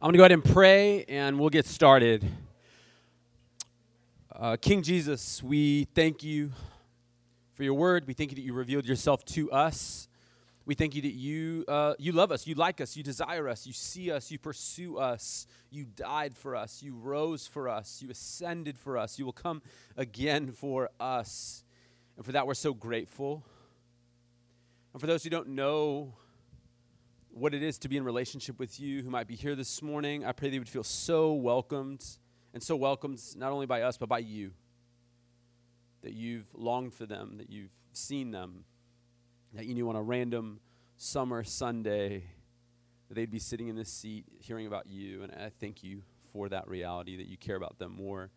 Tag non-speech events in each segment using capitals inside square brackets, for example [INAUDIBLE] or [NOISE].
I'm going to go ahead and pray and we'll get started. Uh, King Jesus, we thank you for your word. We thank you that you revealed yourself to us. We thank you that you, uh, you love us, you like us, you desire us, you see us, you pursue us, you died for us, you rose for us, you ascended for us, you will come again for us. And for that, we're so grateful. And for those who don't know what it is to be in relationship with you who might be here this morning. I pray they would feel so welcomed and so welcomed not only by us, but by you. That you've longed for them, that you've seen them, that you knew on a random summer Sunday that they'd be sitting in this seat hearing about you. And I thank you for that reality, that you care about them more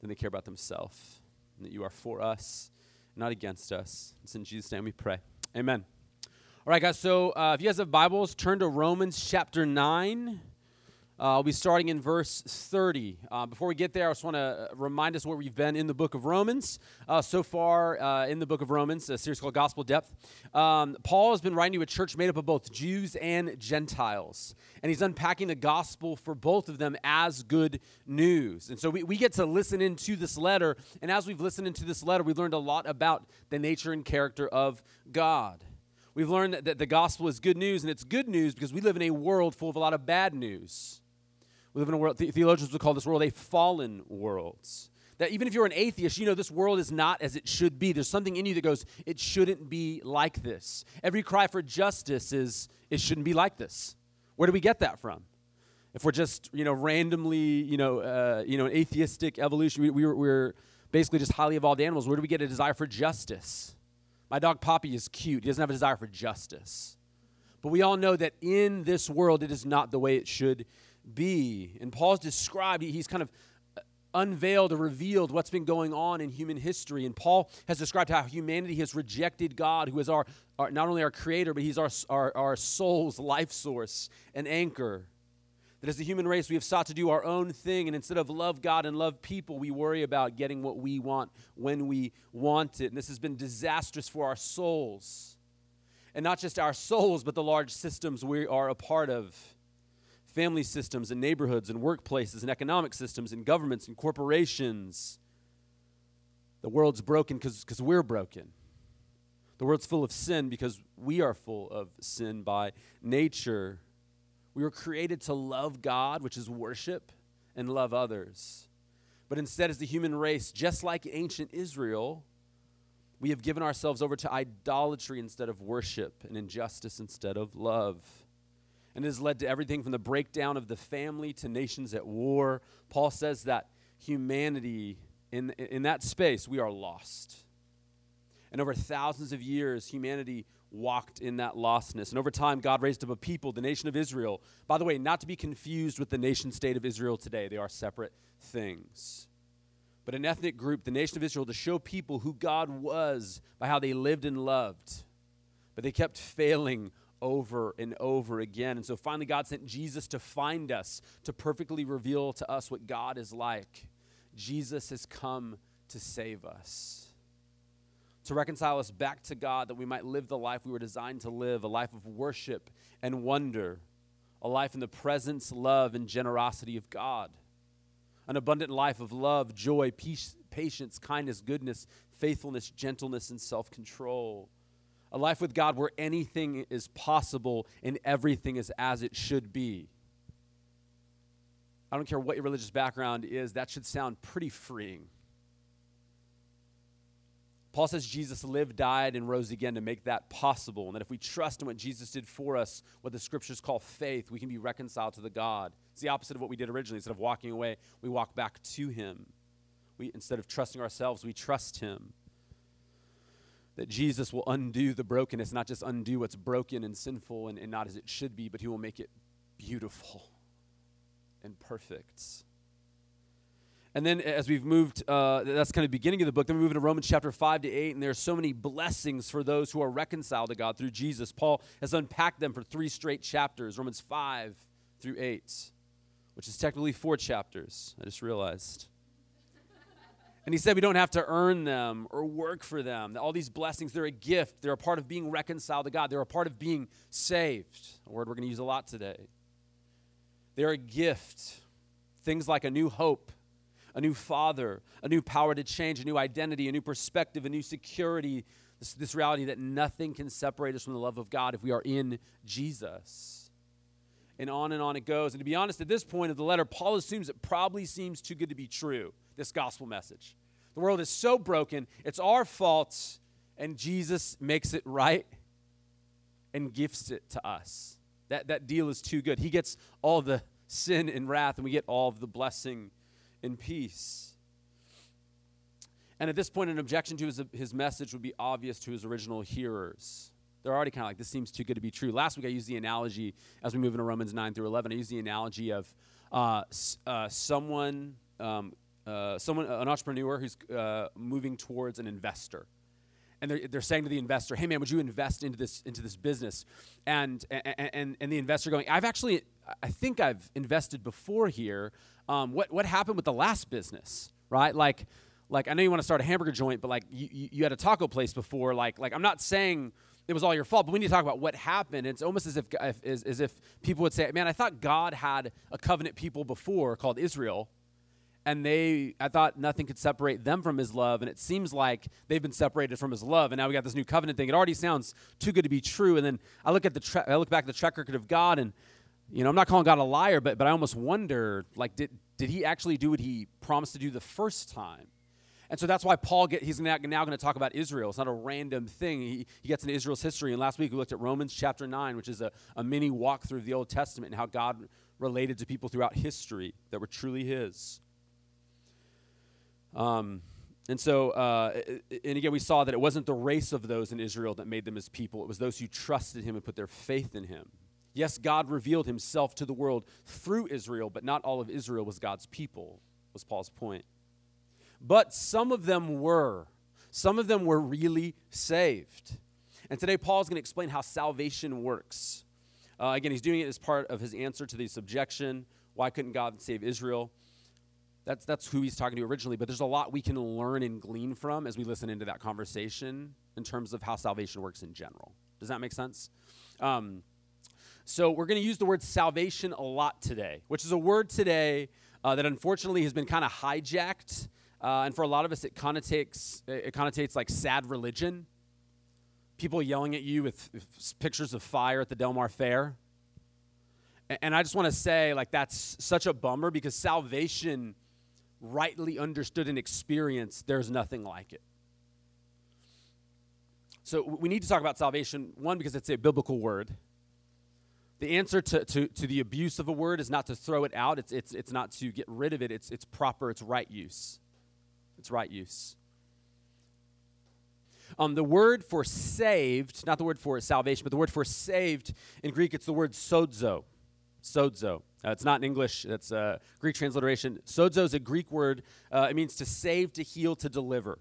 than they care about themselves, and that you are for us, not against us. It's in Jesus' name we pray. Amen. All right, guys, so uh, if you guys have Bibles, turn to Romans chapter 9. Uh, I'll be starting in verse 30. Uh, before we get there, I just want to remind us where we've been in the book of Romans. Uh, so far uh, in the book of Romans, a series called Gospel Depth, um, Paul has been writing to a church made up of both Jews and Gentiles. And he's unpacking the gospel for both of them as good news. And so we, we get to listen into this letter. And as we've listened into this letter, we've learned a lot about the nature and character of God. We've learned that the gospel is good news, and it's good news because we live in a world full of a lot of bad news. We live in a world, theologians would call this world a fallen world. That even if you're an atheist, you know this world is not as it should be. There's something in you that goes, it shouldn't be like this. Every cry for justice is, it shouldn't be like this. Where do we get that from? If we're just, you know, randomly, you know, uh, you know, an atheistic evolution, we, we, we're basically just highly evolved animals. Where do we get a desire for justice? My dog Poppy is cute. He doesn't have a desire for justice. But we all know that in this world, it is not the way it should be. And Paul's described, he's kind of uh, unveiled or revealed what's been going on in human history. And Paul has described how humanity has rejected God, who is our, our not only our creator, but he's our, our, our soul's life source and anchor. That as the human race, we have sought to do our own thing, and instead of love God and love people, we worry about getting what we want when we want it. And this has been disastrous for our souls. And not just our souls, but the large systems we are a part of family systems and neighborhoods and workplaces and economic systems and governments and corporations. The world's broken because we're broken. The world's full of sin because we are full of sin by nature. We were created to love God, which is worship, and love others. But instead, as the human race, just like ancient Israel, we have given ourselves over to idolatry instead of worship, and injustice instead of love. And it has led to everything from the breakdown of the family to nations at war. Paul says that humanity, in, in that space, we are lost. And over thousands of years, humanity walked in that lostness. And over time, God raised up a people, the nation of Israel. By the way, not to be confused with the nation state of Israel today, they are separate things. But an ethnic group, the nation of Israel, to show people who God was by how they lived and loved. But they kept failing over and over again. And so finally, God sent Jesus to find us, to perfectly reveal to us what God is like. Jesus has come to save us to reconcile us back to God that we might live the life we were designed to live a life of worship and wonder, a life in the presence, love, and generosity of God. An abundant life of love, joy, peace, patience, kindness, goodness, faithfulness, gentleness, and self control. A life with God where anything is possible and everything is as it should be. I don't care what your religious background is, that should sound pretty freeing. Paul says Jesus lived, died, and rose again to make that possible. And that if we trust in what Jesus did for us, what the scriptures call faith, we can be reconciled to the God. It's the opposite of what we did originally. Instead of walking away, we walk back to Him. We, instead of trusting ourselves, we trust Him. That Jesus will undo the brokenness, not just undo what's broken and sinful and, and not as it should be, but He will make it beautiful and perfect. And then as we've moved, uh, that's kind of beginning of the book. Then we move into Romans chapter 5 to 8, and there are so many blessings for those who are reconciled to God through Jesus. Paul has unpacked them for three straight chapters Romans 5 through 8, which is technically four chapters. I just realized. And he said we don't have to earn them or work for them. All these blessings, they're a gift. They're a part of being reconciled to God. They're a part of being saved, a word we're going to use a lot today. They're a gift. Things like a new hope, a new father, a new power to change, a new identity, a new perspective, a new security. This, this reality that nothing can separate us from the love of God if we are in Jesus. And on and on it goes. And to be honest, at this point of the letter, Paul assumes it probably seems too good to be true, this gospel message. The world is so broken, it's our fault, and Jesus makes it right and gifts it to us. That, that deal is too good. He gets all the sin and wrath, and we get all of the blessing and peace. And at this point, an objection to his, his message would be obvious to his original hearers. They're already kind of like, this seems too good to be true. Last week, I used the analogy, as we move into Romans 9 through 11, I used the analogy of uh, uh, someone, um, uh, someone, an entrepreneur who's uh, moving towards an investor and they're, they're saying to the investor, "Hey man, would you invest into this into this business?" And and and the investor going, "I've actually, I think I've invested before here. Um, what what happened with the last business, right? Like." Like I know you want to start a hamburger joint, but like you, you, you had a taco place before. Like like I'm not saying it was all your fault. But we need to talk about what happened. It's almost as if, as, as, if people would say, "Man, I thought God had a covenant people before called Israel, and they i thought nothing could separate them from his love and it seems like they've been separated from his love and now we got this new covenant thing it already sounds too good to be true and then i look at the tra- i look back at the track record of god and you know i'm not calling god a liar but but i almost wonder like did did he actually do what he promised to do the first time and so that's why Paul get, he's now, now going to talk about Israel. It's not a random thing. He, he gets into Israel's history. And last week we looked at Romans chapter 9, which is a, a mini walk through the Old Testament and how God related to people throughout history that were truly his. Um, and so, uh, and again, we saw that it wasn't the race of those in Israel that made them his people, it was those who trusted him and put their faith in him. Yes, God revealed himself to the world through Israel, but not all of Israel was God's people, was Paul's point. But some of them were. Some of them were really saved. And today, Paul is going to explain how salvation works. Uh, again, he's doing it as part of his answer to the subjection. Why couldn't God save Israel? That's, that's who he's talking to originally, but there's a lot we can learn and glean from as we listen into that conversation in terms of how salvation works in general. Does that make sense? Um, so, we're going to use the word salvation a lot today, which is a word today uh, that unfortunately has been kind of hijacked. Uh, and for a lot of us, it connotates, it connotates like sad religion. People yelling at you with, with pictures of fire at the Del Mar Fair. And, and I just want to say, like, that's such a bummer because salvation rightly understood and experienced, there's nothing like it. So we need to talk about salvation, one, because it's a biblical word. The answer to, to, to the abuse of a word is not to throw it out, it's, it's, it's not to get rid of it, it's, it's proper, it's right use. It's right use. Um, the word for saved, not the word for salvation, but the word for saved in Greek, it's the word sozo. Sozo. Uh, it's not in English, it's a Greek transliteration. Sozo is a Greek word. Uh, it means to save, to heal, to deliver.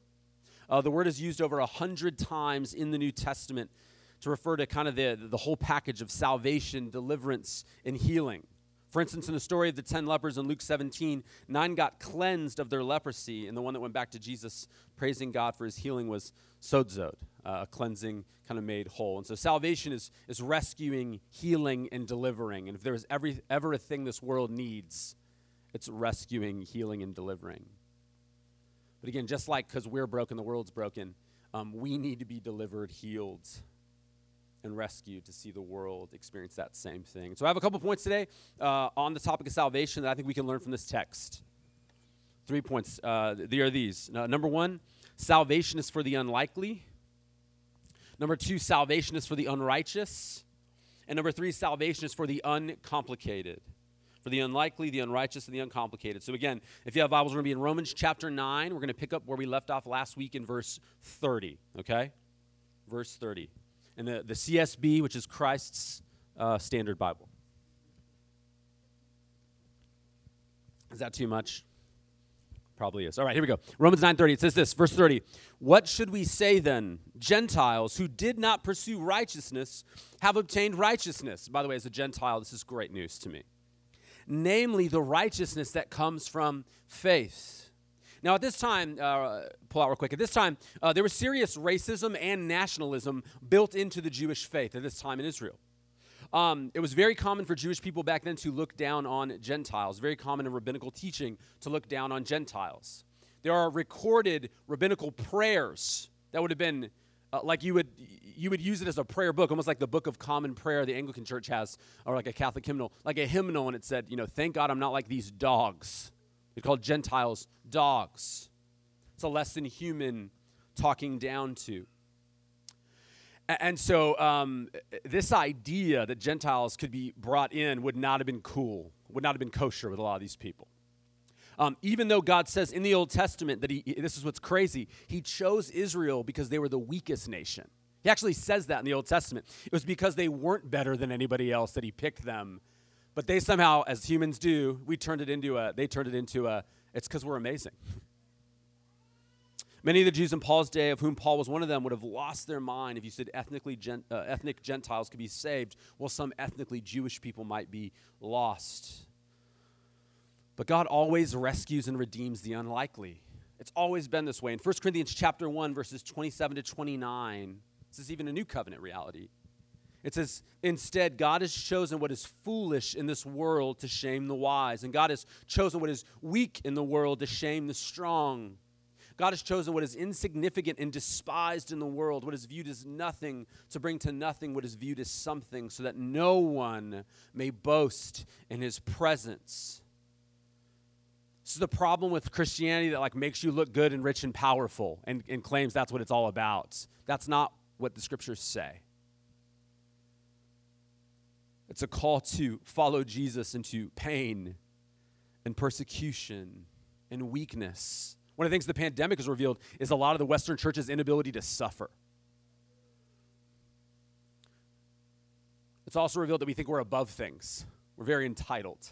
Uh, the word is used over a hundred times in the New Testament to refer to kind of the, the whole package of salvation, deliverance, and healing. For instance, in the story of the 10 lepers in Luke 17, nine got cleansed of their leprosy, and the one that went back to Jesus praising God for his healing was sozoed, uh, a cleansing kind of made whole. And so salvation is, is rescuing, healing, and delivering. And if there's every, ever a thing this world needs, it's rescuing, healing, and delivering. But again, just like because we're broken, the world's broken, um, we need to be delivered, healed, and rescued to see the world experience that same thing. So I have a couple points today uh, on the topic of salvation that I think we can learn from this text. Three points. Uh, they are these. Uh, number one, salvation is for the unlikely. Number two, salvation is for the unrighteous. And number three, salvation is for the uncomplicated. For the unlikely, the unrighteous, and the uncomplicated. So, again, if you have Bibles, we're going to be in Romans chapter 9. We're going to pick up where we left off last week in verse 30. Okay? Verse 30 and the, the CSB, which is Christ's uh, Standard Bible. Is that too much? Probably is. All right, here we go. Romans 9:30 it says this, verse 30. What should we say then? Gentiles who did not pursue righteousness have obtained righteousness. By the way, as a Gentile, this is great news to me. Namely, the righteousness that comes from faith. Now, at this time, uh, pull out real quick. At this time, uh, there was serious racism and nationalism built into the Jewish faith at this time in Israel. um, it was very common for Jewish people back then to look down on Gentiles, very common in rabbinical teaching to look down on Gentiles. There are recorded rabbinical prayers that would have been uh, like you would you would use it as a prayer book, almost like the Book of Common Prayer the Anglican Church has, or like a Catholic hymnal, like a hymnal, and it said, you know, thank God I'm not like these dogs. They called Gentiles dogs. It's a less than human talking down to. And so, um, this idea that Gentiles could be brought in would not have been cool, would not have been kosher with a lot of these people. Um, even though God says in the Old Testament that he, this is what's crazy, he chose Israel because they were the weakest nation. He actually says that in the Old Testament. It was because they weren't better than anybody else that he picked them. But they somehow, as humans do, we turned it into a, they turned it into a, it's because we're amazing. Many of the Jews in Paul's day, of whom Paul was one of them, would have lost their mind if you said ethnically gen, uh, ethnic Gentiles could be saved, while some ethnically Jewish people might be lost. But God always rescues and redeems the unlikely. It's always been this way. In 1 Corinthians chapter 1 verses 27 to 29, this is even a new covenant reality. It says, Instead, God has chosen what is foolish in this world to shame the wise, and God has chosen what is weak in the world to shame the strong. God has chosen what is insignificant and despised in the world, what is viewed as nothing, to bring to nothing what is viewed as something, so that no one may boast in his presence. This is the problem with Christianity that like makes you look good and rich and powerful and, and claims that's what it's all about. That's not what the scriptures say. It's a call to follow Jesus into pain and persecution and weakness. One of the things the pandemic has revealed is a lot of the Western church's inability to suffer. It's also revealed that we think we're above things, we're very entitled.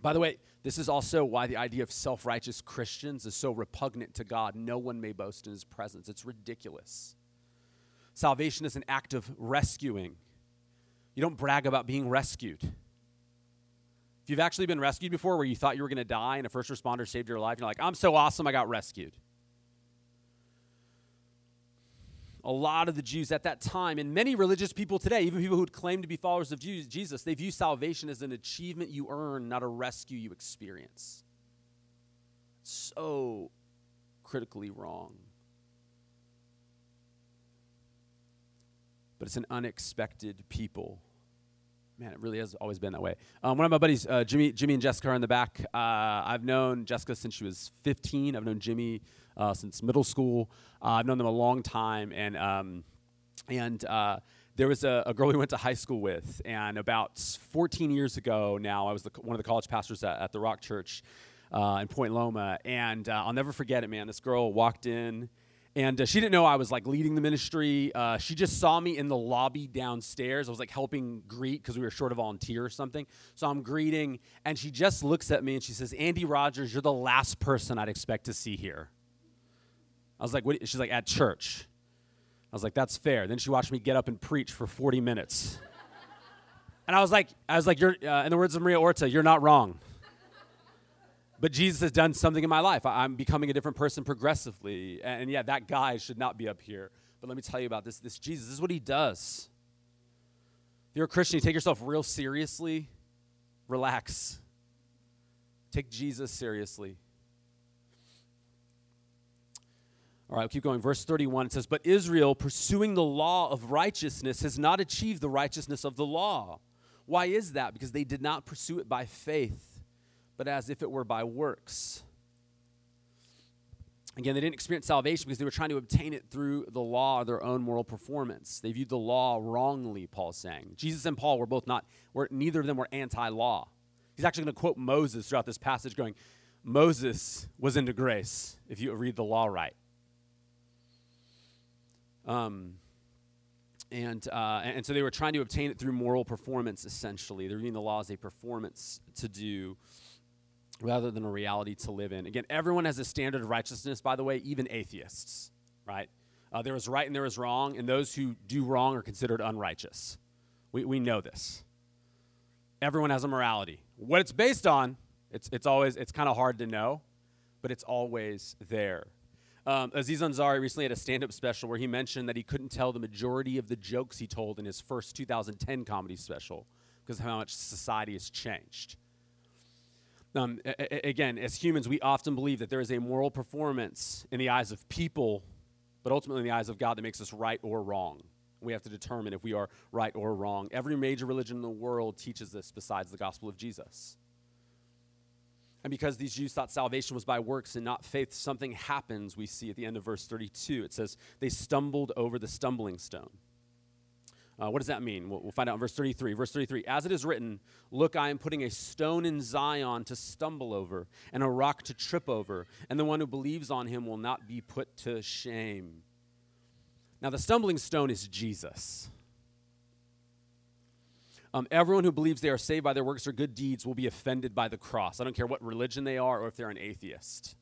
By the way, this is also why the idea of self righteous Christians is so repugnant to God. No one may boast in his presence. It's ridiculous. Salvation is an act of rescuing. You don't brag about being rescued. If you've actually been rescued before where you thought you were going to die and a first responder saved your life, you're like, I'm so awesome, I got rescued. a lot of the Jews at that time, and many religious people today, even people who claim to be followers of Jesus, they view salvation as an achievement you earn, not a rescue you experience. So critically wrong. But it's an unexpected people. Man, it really has always been that way. Um, one of my buddies, uh, Jimmy, Jimmy and Jessica, are in the back. Uh, I've known Jessica since she was 15. I've known Jimmy uh, since middle school. Uh, I've known them a long time, and um, and uh, there was a, a, girl we went to high school with, and about 14 years ago now, I was the, one of the college pastors at, at the Rock Church uh, in Point Loma, and uh, I'll never forget it, man. This girl walked in. And uh, she didn't know I was like leading the ministry. Uh, she just saw me in the lobby downstairs. I was like helping greet because we were short a volunteer or something. So I'm greeting, and she just looks at me and she says, Andy Rogers, you're the last person I'd expect to see here. I was like, what? She's like, at church. I was like, that's fair. Then she watched me get up and preach for 40 minutes. and I was like, I was like, you're, uh, in the words of Maria Orta, you're not wrong. But Jesus has done something in my life. I, am becoming a different person progressively. And, yeah, that guy should not be up here. But let me tell you about this. This Jesus, this is what he does. If you're a Christian, you take yourself real seriously, relax. Take Jesus seriously. All right, I'll keep going. Verse 31 it says, But Israel, pursuing the law of righteousness, has not achieved the righteousness of the law. Why is that? Because they did not pursue it by faith, but as if it were by works. Again, they didn't experience salvation because they were trying to obtain it through the law or their own moral performance. They viewed the law wrongly, Paul's saying. Jesus and Paul were both not, were, neither of them were anti law. He's actually going to quote Moses throughout this passage, going, Moses was into grace, if you read the law right. Um, and, uh, and so they were trying to obtain it through moral performance, essentially. They're using the law as a performance to do rather than a reality to live in. Again, everyone has a standard of righteousness, by the way, even atheists, right? Uh, there is right and there is wrong, and those who do wrong are considered unrighteous. We, we know this. Everyone has a morality. What it's based on, it's, it's always, it's kind of hard to know, but it's always there. Um, Aziz Ansari recently had a stand up special where he mentioned that he couldn't tell the majority of the jokes he told in his first 2010 comedy special because of how much society has changed. Um, a- again, as humans, we often believe that there is a moral performance in the eyes of people, but ultimately in the eyes of God that makes us right or wrong. We have to determine if we are right or wrong. Every major religion in the world teaches this besides the gospel of Jesus. And because these Jews thought salvation was by works and not faith, something happens, we see at the end of verse 32. It says, They stumbled over the stumbling stone. Uh, what does that mean? We'll, we'll, find out in verse 33. Verse 33 As it is written, Look, I am putting a stone in Zion to stumble over, and a rock to trip over, and the one who believes on him will not be put to shame. Now, the stumbling stone is Jesus. Um, everyone who believes they are saved by their works or good deeds will be offended by the cross. I don't care what religion they are or if they're an atheist.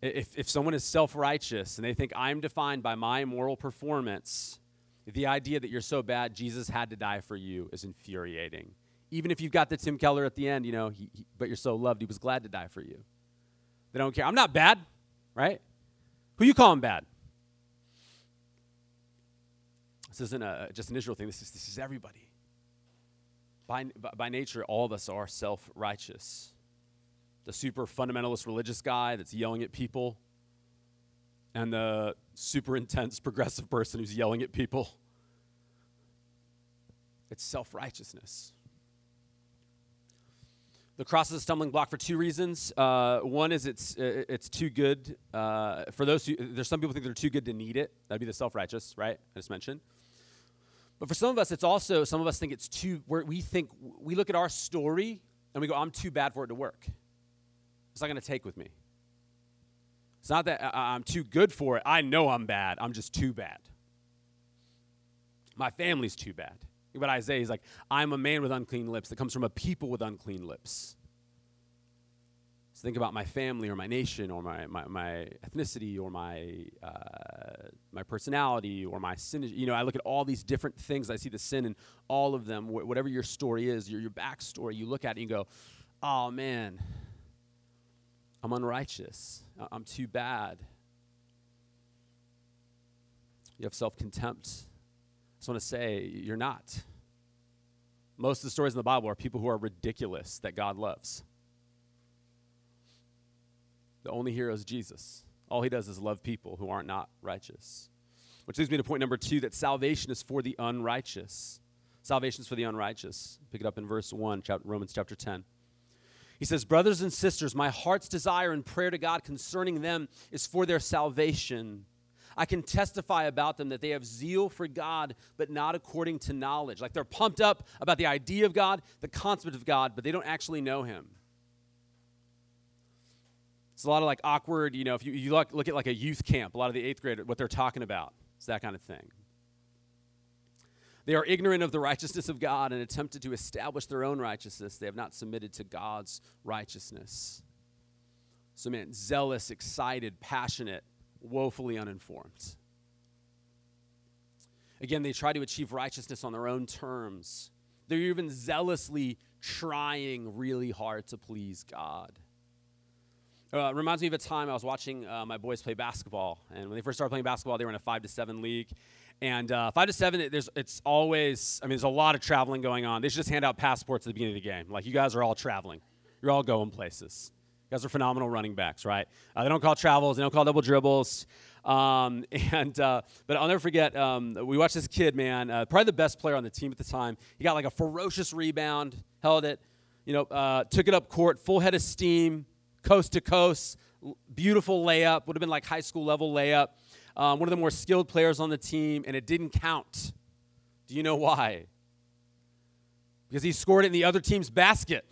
If, if someone is self righteous and they think I'm defined by my moral performance, the idea that you're so bad, Jesus had to die for you is infuriating. Even if you've got the Tim Keller at the end, you know, he, he, but you're so loved, he was glad to die for you. They don't care. I'm not bad, right? Who you calling bad? This isn't a, just an Israel thing. This is, this is everybody. By, by nature, all of us are self righteous. The super fundamentalist religious guy that's yelling at people, and the super intense progressive person who's yelling at people. It's self righteousness. The cross is a stumbling block for two reasons. Uh, one is it's uh, it's too good uh, for those who. There's some people think they're too good to need it. That'd be the self righteous, right? I just mentioned. But for some of us, it's also, some of us think it's too, we think, we look at our story and we go, I'm too bad for it to work. It's not going to take with me. It's not that I'm too good for it. I know I'm bad. I'm just too bad. My family's too bad. But Isaiah is like, I'm a man with unclean lips that comes from a people with unclean lips. So think about my family or my nation or my, my, my ethnicity or my, uh, my personality or my sin. You know, I look at all these different things. I see the sin in all of them. Wh- whatever your story is, your, your backstory, you look at it and you go, oh man, I'm unrighteous. I'm too bad. You have self contempt. I just want to say, you're not. Most of the stories in the Bible are people who are ridiculous that God loves. The only hero is Jesus. All he does is love people who aren't not righteous. Which leads me to point number two that salvation is for the unrighteous. Salvation is for the unrighteous. Pick it up in verse 1, chapter, Romans chapter 10. He says, Brothers and sisters, my heart's desire and prayer to God concerning them is for their salvation. I can testify about them that they have zeal for God, but not according to knowledge. Like they're pumped up about the idea of God, the concept of God, but they don't actually know Him. It's a lot of like awkward, you know, if you, you look, look at like a youth camp, a lot of the eighth grade, what they're talking about. It's that kind of thing. They are ignorant of the righteousness of God and attempted to establish their own righteousness. They have not submitted to God's righteousness. So, man, zealous, excited, passionate, woefully uninformed. Again, they try to achieve righteousness on their own terms. They're even zealously trying really hard to please God. Uh, reminds me of a time I was watching uh, my boys play basketball, and when they first started playing basketball, they were in a five to seven league. And uh, five to seven, there's it's always. I mean, there's a lot of traveling going on. They should just hand out passports at the beginning of the game. Like you guys are all traveling, you're all going places. You guys are phenomenal running backs, right? Uh, they don't call travels, they don't call double dribbles. Um, [LAUGHS] and uh, but I'll never forget. Um, we watched this kid, man, uh, probably the best player on the team at the time. He got like a ferocious rebound, held it, you know, uh, took it up court, full head of steam coast to coast, beautiful layup, would have been like high school level layup. Um, one of the more skilled players on the team, and it didn't count. Do you know why? Because he scored it in the other team's basket.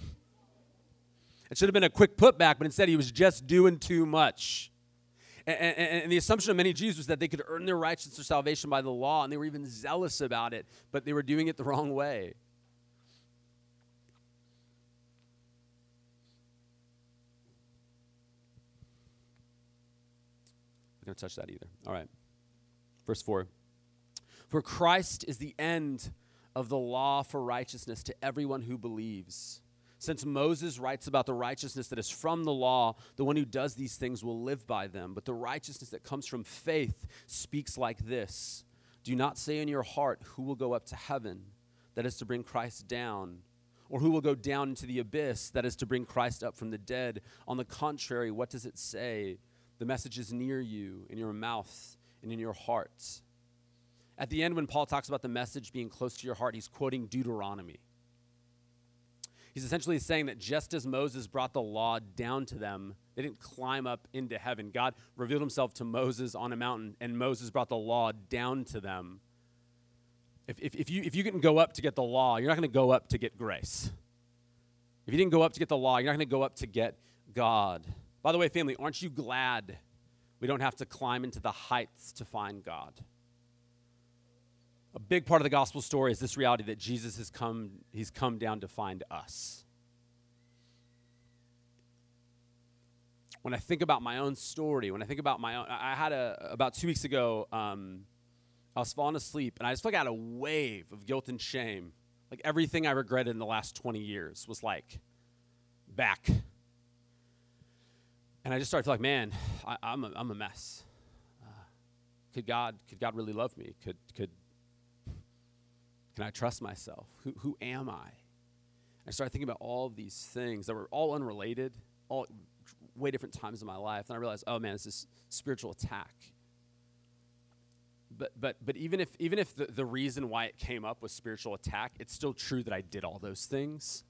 It should have been a quick putback, but instead he was just doing too much. And, and, and, the assumption of many Jews was that they could earn their righteousness or salvation by the law, and they were even zealous about it, but they were doing it the [LAUGHS] wrong way. Not going to touch that either. All right. Verse 4 For Christ is the end of the law for righteousness to everyone who believes. Since Moses writes about the righteousness that is from the law, the one who does these things will live by them. But the righteousness that comes from faith speaks like this Do not say in your heart, Who will go up to heaven? That is to bring Christ down. Or who will go down into the abyss? That is to bring Christ up from the dead. On the contrary, what does it say? The message is near you, in your mouth and in your heart. At the end, when Paul talks about the message being close to your heart, he's quoting Deuteronomy. He's essentially saying that just as Moses brought the law down to them, they didn't climb up into heaven. God revealed himself to Moses on a mountain, and Moses brought the law down to them. If, if, if, you, if you didn't go up to get the law, you're not going to go up to get grace. If you didn't go up to get the law, you're not going to go up to get God. By the way, family, aren't you glad we don't have to climb into the heights to find God? a big part of the gospel story is this reality that Jesus has come, he's come down to find us. When I think about my own story, when I think about my own, I had a, about two weeks ago, um, I was falling asleep and I just felt like I had a wave of guilt and shame. Like everything I regretted in the last 20 years was like back. And I just started to feel like, man, I, am a, I'm a mess. Uh, could God, could God really love me? Could, could can I trust myself? Who, who am I? I started thinking about all these things that were all unrelated, all way different times in my life. And I realized, oh man, it's this spiritual attack. But, but, but even if, even if the, the reason why it came up was spiritual attack, it's still true that I did all those things.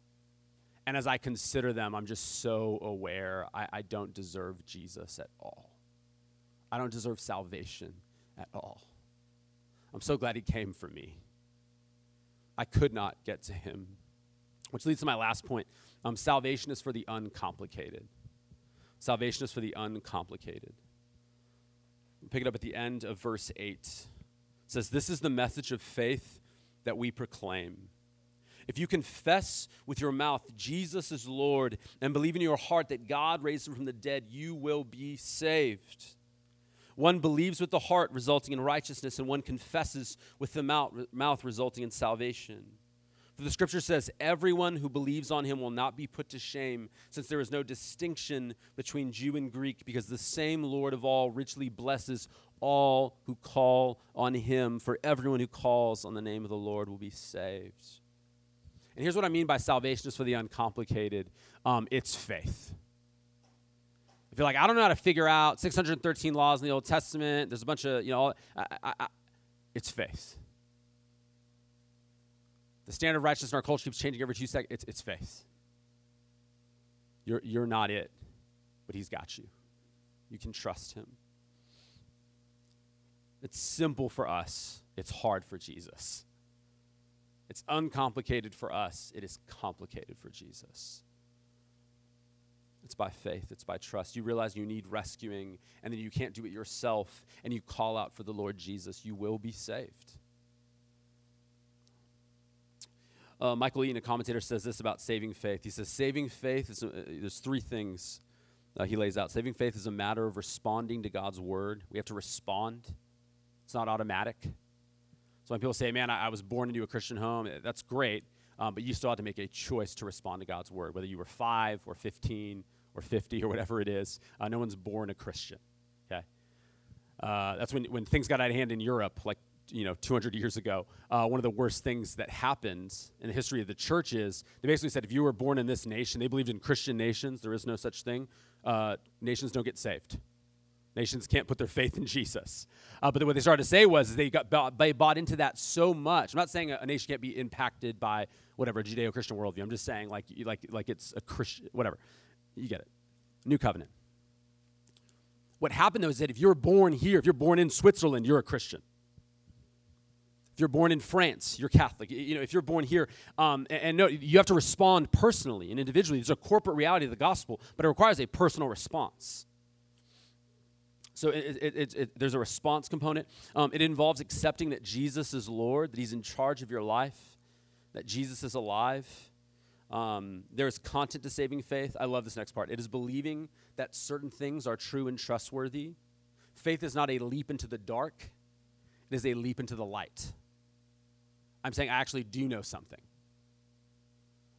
And as I consider them, I'm just so aware I, I don't deserve Jesus at all. I don't deserve salvation at all. I'm so glad he came for me. I could not get to him. Which leads to my last point um, salvation is for the uncomplicated. Salvation is for the uncomplicated. Pick it up at the end of verse 8. It says, This is the message of faith that we proclaim. If you confess with your mouth Jesus is Lord and believe in your heart that God raised him from the dead, you will be saved. One believes with the heart, resulting in righteousness, and one confesses with the mouth, resulting in salvation. For the scripture says, Everyone who believes on him will not be put to shame, since there is no distinction between Jew and Greek, because the same Lord of all richly blesses all who call on him. For everyone who calls on the name of the Lord will be saved. And here's what I mean by salvation is for the uncomplicated um, it's faith. If you're like, I don't know how to figure out 613 laws in the Old Testament, there's a bunch of, you know, I, I, I, it's faith. The standard of righteousness in our culture keeps changing every two seconds. It's, it's faith. You're, you're not it, but He's got you. You can trust Him. It's simple for us, it's hard for Jesus. It's uncomplicated for us, it is complicated for Jesus. It's by faith, it's by trust. You realize you need rescuing and then you can't do it yourself and you call out for the Lord Jesus. You will be saved. Uh, Michael Eaton, a commentator, says this about saving faith. He says, Saving faith, is, uh, there's three things uh, he lays out. Saving faith is a matter of responding to God's word. We have to respond, it's not automatic. So when people say, Man, I, I was born into a Christian home, that's great. Um, but you still have to make a choice to respond to God's word, whether you were five or 15 or 50 or whatever it is. Uh, no one's born a Christian. Okay, uh, that's when when things got out of hand in Europe, like you know 200 years ago. Uh, one of the worst things that happened in the history of the church is they basically said if you were born in this nation, they believed in Christian nations. There is no such thing. Uh, nations don't get saved. Nations can't put their faith in Jesus. Uh, but what they started to say was they got bought, they bought into that so much. I'm not saying a, a nation can't be impacted by whatever Judeo-Christian worldview. I'm just saying like like like it's a Christian whatever. You get it. New covenant. What happened though is that if you're born here, if you're born in Switzerland, you're a Christian. If you're born in France, you're Catholic. You know, if you're born here, um, and, and no, you have to respond personally and individually. There's a corporate reality of the gospel, but it requires a personal response. So it, it, it, there's a response component. Um, it involves accepting that Jesus is Lord, that He's in charge of your life, that Jesus is alive, um, there's content to saving faith. I love this next part. It is believing that certain things are true and trustworthy. Faith is not a leap into the dark, it is a leap into the light. I'm saying I actually do know something.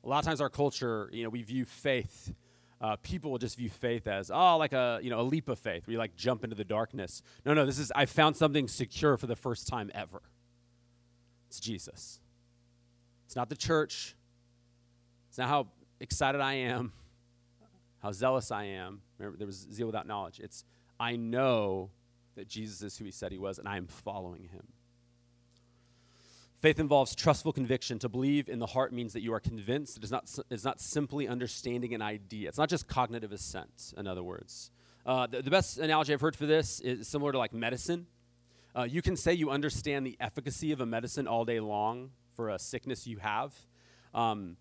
A lot of times, our culture, you know, we view faith. Uh, people will just view faith as oh, like a you know a leap of faith, where you like jump into the darkness. No, no, this is I found something secure for the first time ever. It's Jesus. It's not the church. It's not how excited I am, how zealous I am. Remember, there was zeal without knowledge. It's I know that Jesus is who he said he was, and I am following him. Faith involves trustful conviction. To believe in the heart means that you are convinced. It is not, it's not simply understanding an idea. It's not just cognitive assent, in other words. Uh, the, the, best analogy I've heard for this is similar to like medicine. Uh, you can say you understand the efficacy of a medicine all day long for a sickness you have, um,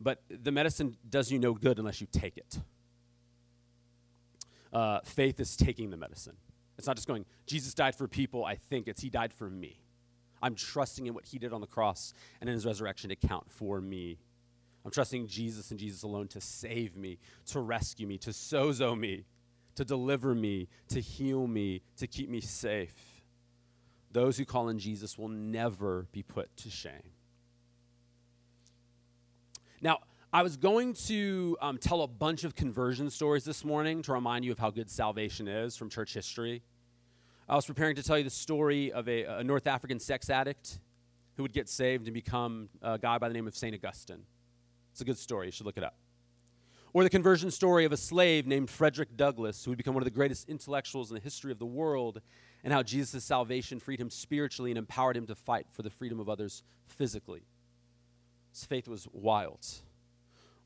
but the medicine does you no good unless you take it. Uh, faith is taking the medicine. It's not just going, Jesus died for people, I think. It's He died for me. I'm trusting in what He did on the cross and in His resurrection to count for me. I'm trusting Jesus and Jesus alone to save me, to rescue me, to sozo me, to deliver me, to heal me, to keep me safe. Those who call in Jesus will never be put to shame. Now, I was going to um, tell a bunch of conversion stories this morning to remind you of how good salvation is from church history. I was preparing to tell you the story of a, a North African sex addict who would get saved and become a guy by the name of St. Augustine. It's a good story. You should look it up. Or the conversion story of a slave named Frederick Douglass, who would become one of the greatest intellectuals in the history of the world, and how Jesus' salvation freed him spiritually and empowered him to fight for the freedom of others physically. His faith was wild.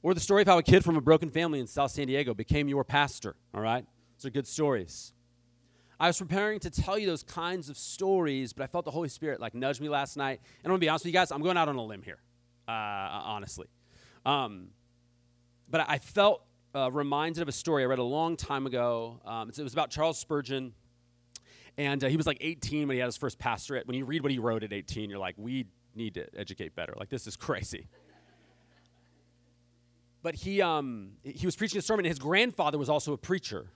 Or the story of how a kid from a broken family in South San Diego became your pastor, all right? Those are good stories. I was preparing to tell you those kinds of stories, but I felt the Holy Spirit like nudge me last night. And I'm gonna be honest with you guys, I'm going out on a limb here, uh, honestly. Um, but I felt uh, reminded of a story I read a long time ago. Um, it was about Charles Spurgeon. And uh, he was like 18 when he had his first pastorate. When you read what he wrote at 18, you're like, we need to educate better. Like, this is crazy but he, um, he was preaching a sermon, and his grandfather was also a preacher.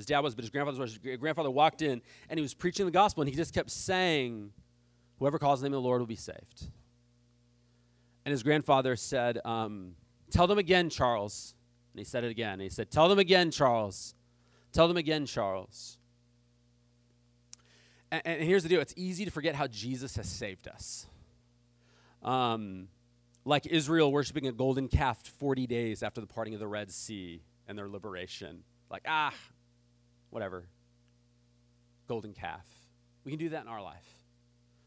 His dad was, but his grandfather was. His grandfather walked in, and he was preaching the gospel, and he just kept saying, Whoever calls the name of the Lord will be saved. And his grandfather said, um, Tell them again, Charles. And he said it again. He said, Tell them again, Charles. Tell them again, Charles. And, and here's the deal it's easy to forget how Jesus has saved us. Um, like Israel worshiping a golden calf 40 days after the parting of the Red Sea and their liberation. Like, ah, whatever. Golden calf. We can do that in our life.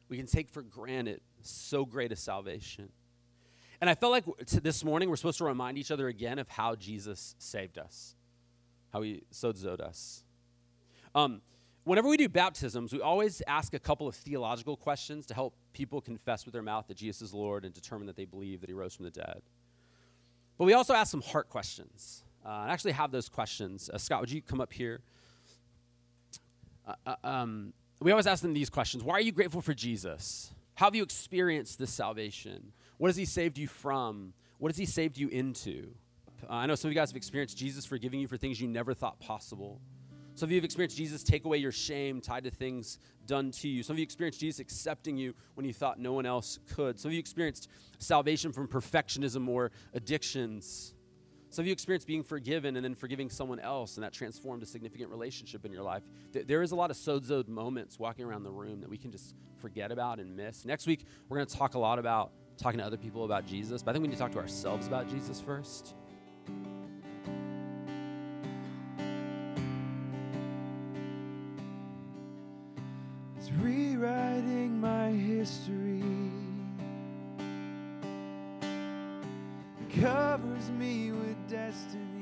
We can take for granted so great a salvation. And I felt like this morning we're supposed to remind each other again of how Jesus saved us, how he sozoed us. Um, whenever we do baptisms, we always ask a couple of theological questions to help people confess with their mouth that Jesus is Lord and determine that they believe that he rose from the dead. But we also ask some heart questions. Uh, I actually have those questions. Uh, Scott, would you come up here? Uh, uh, um, we always ask them these questions Why are you grateful for Jesus? How have you experienced this salvation? What has he saved you from? What has he saved you into? Uh, I know some of you guys have experienced Jesus forgiving you for things you never thought possible. Some of you have experienced Jesus take away your shame tied to things done to you. Some of you experienced Jesus accepting you when you thought no one else could. Some of you experienced salvation from perfectionism or addictions. Some of you experienced being forgiven and then forgiving someone else, and that transformed a significant relationship in your life. There is a lot of sozoed moments walking around the room that we can just forget about and miss. Next week, we're going to talk a lot about talking to other people about Jesus, but I think we need to talk to ourselves about Jesus first. It's rewriting my history. Covers me with destiny.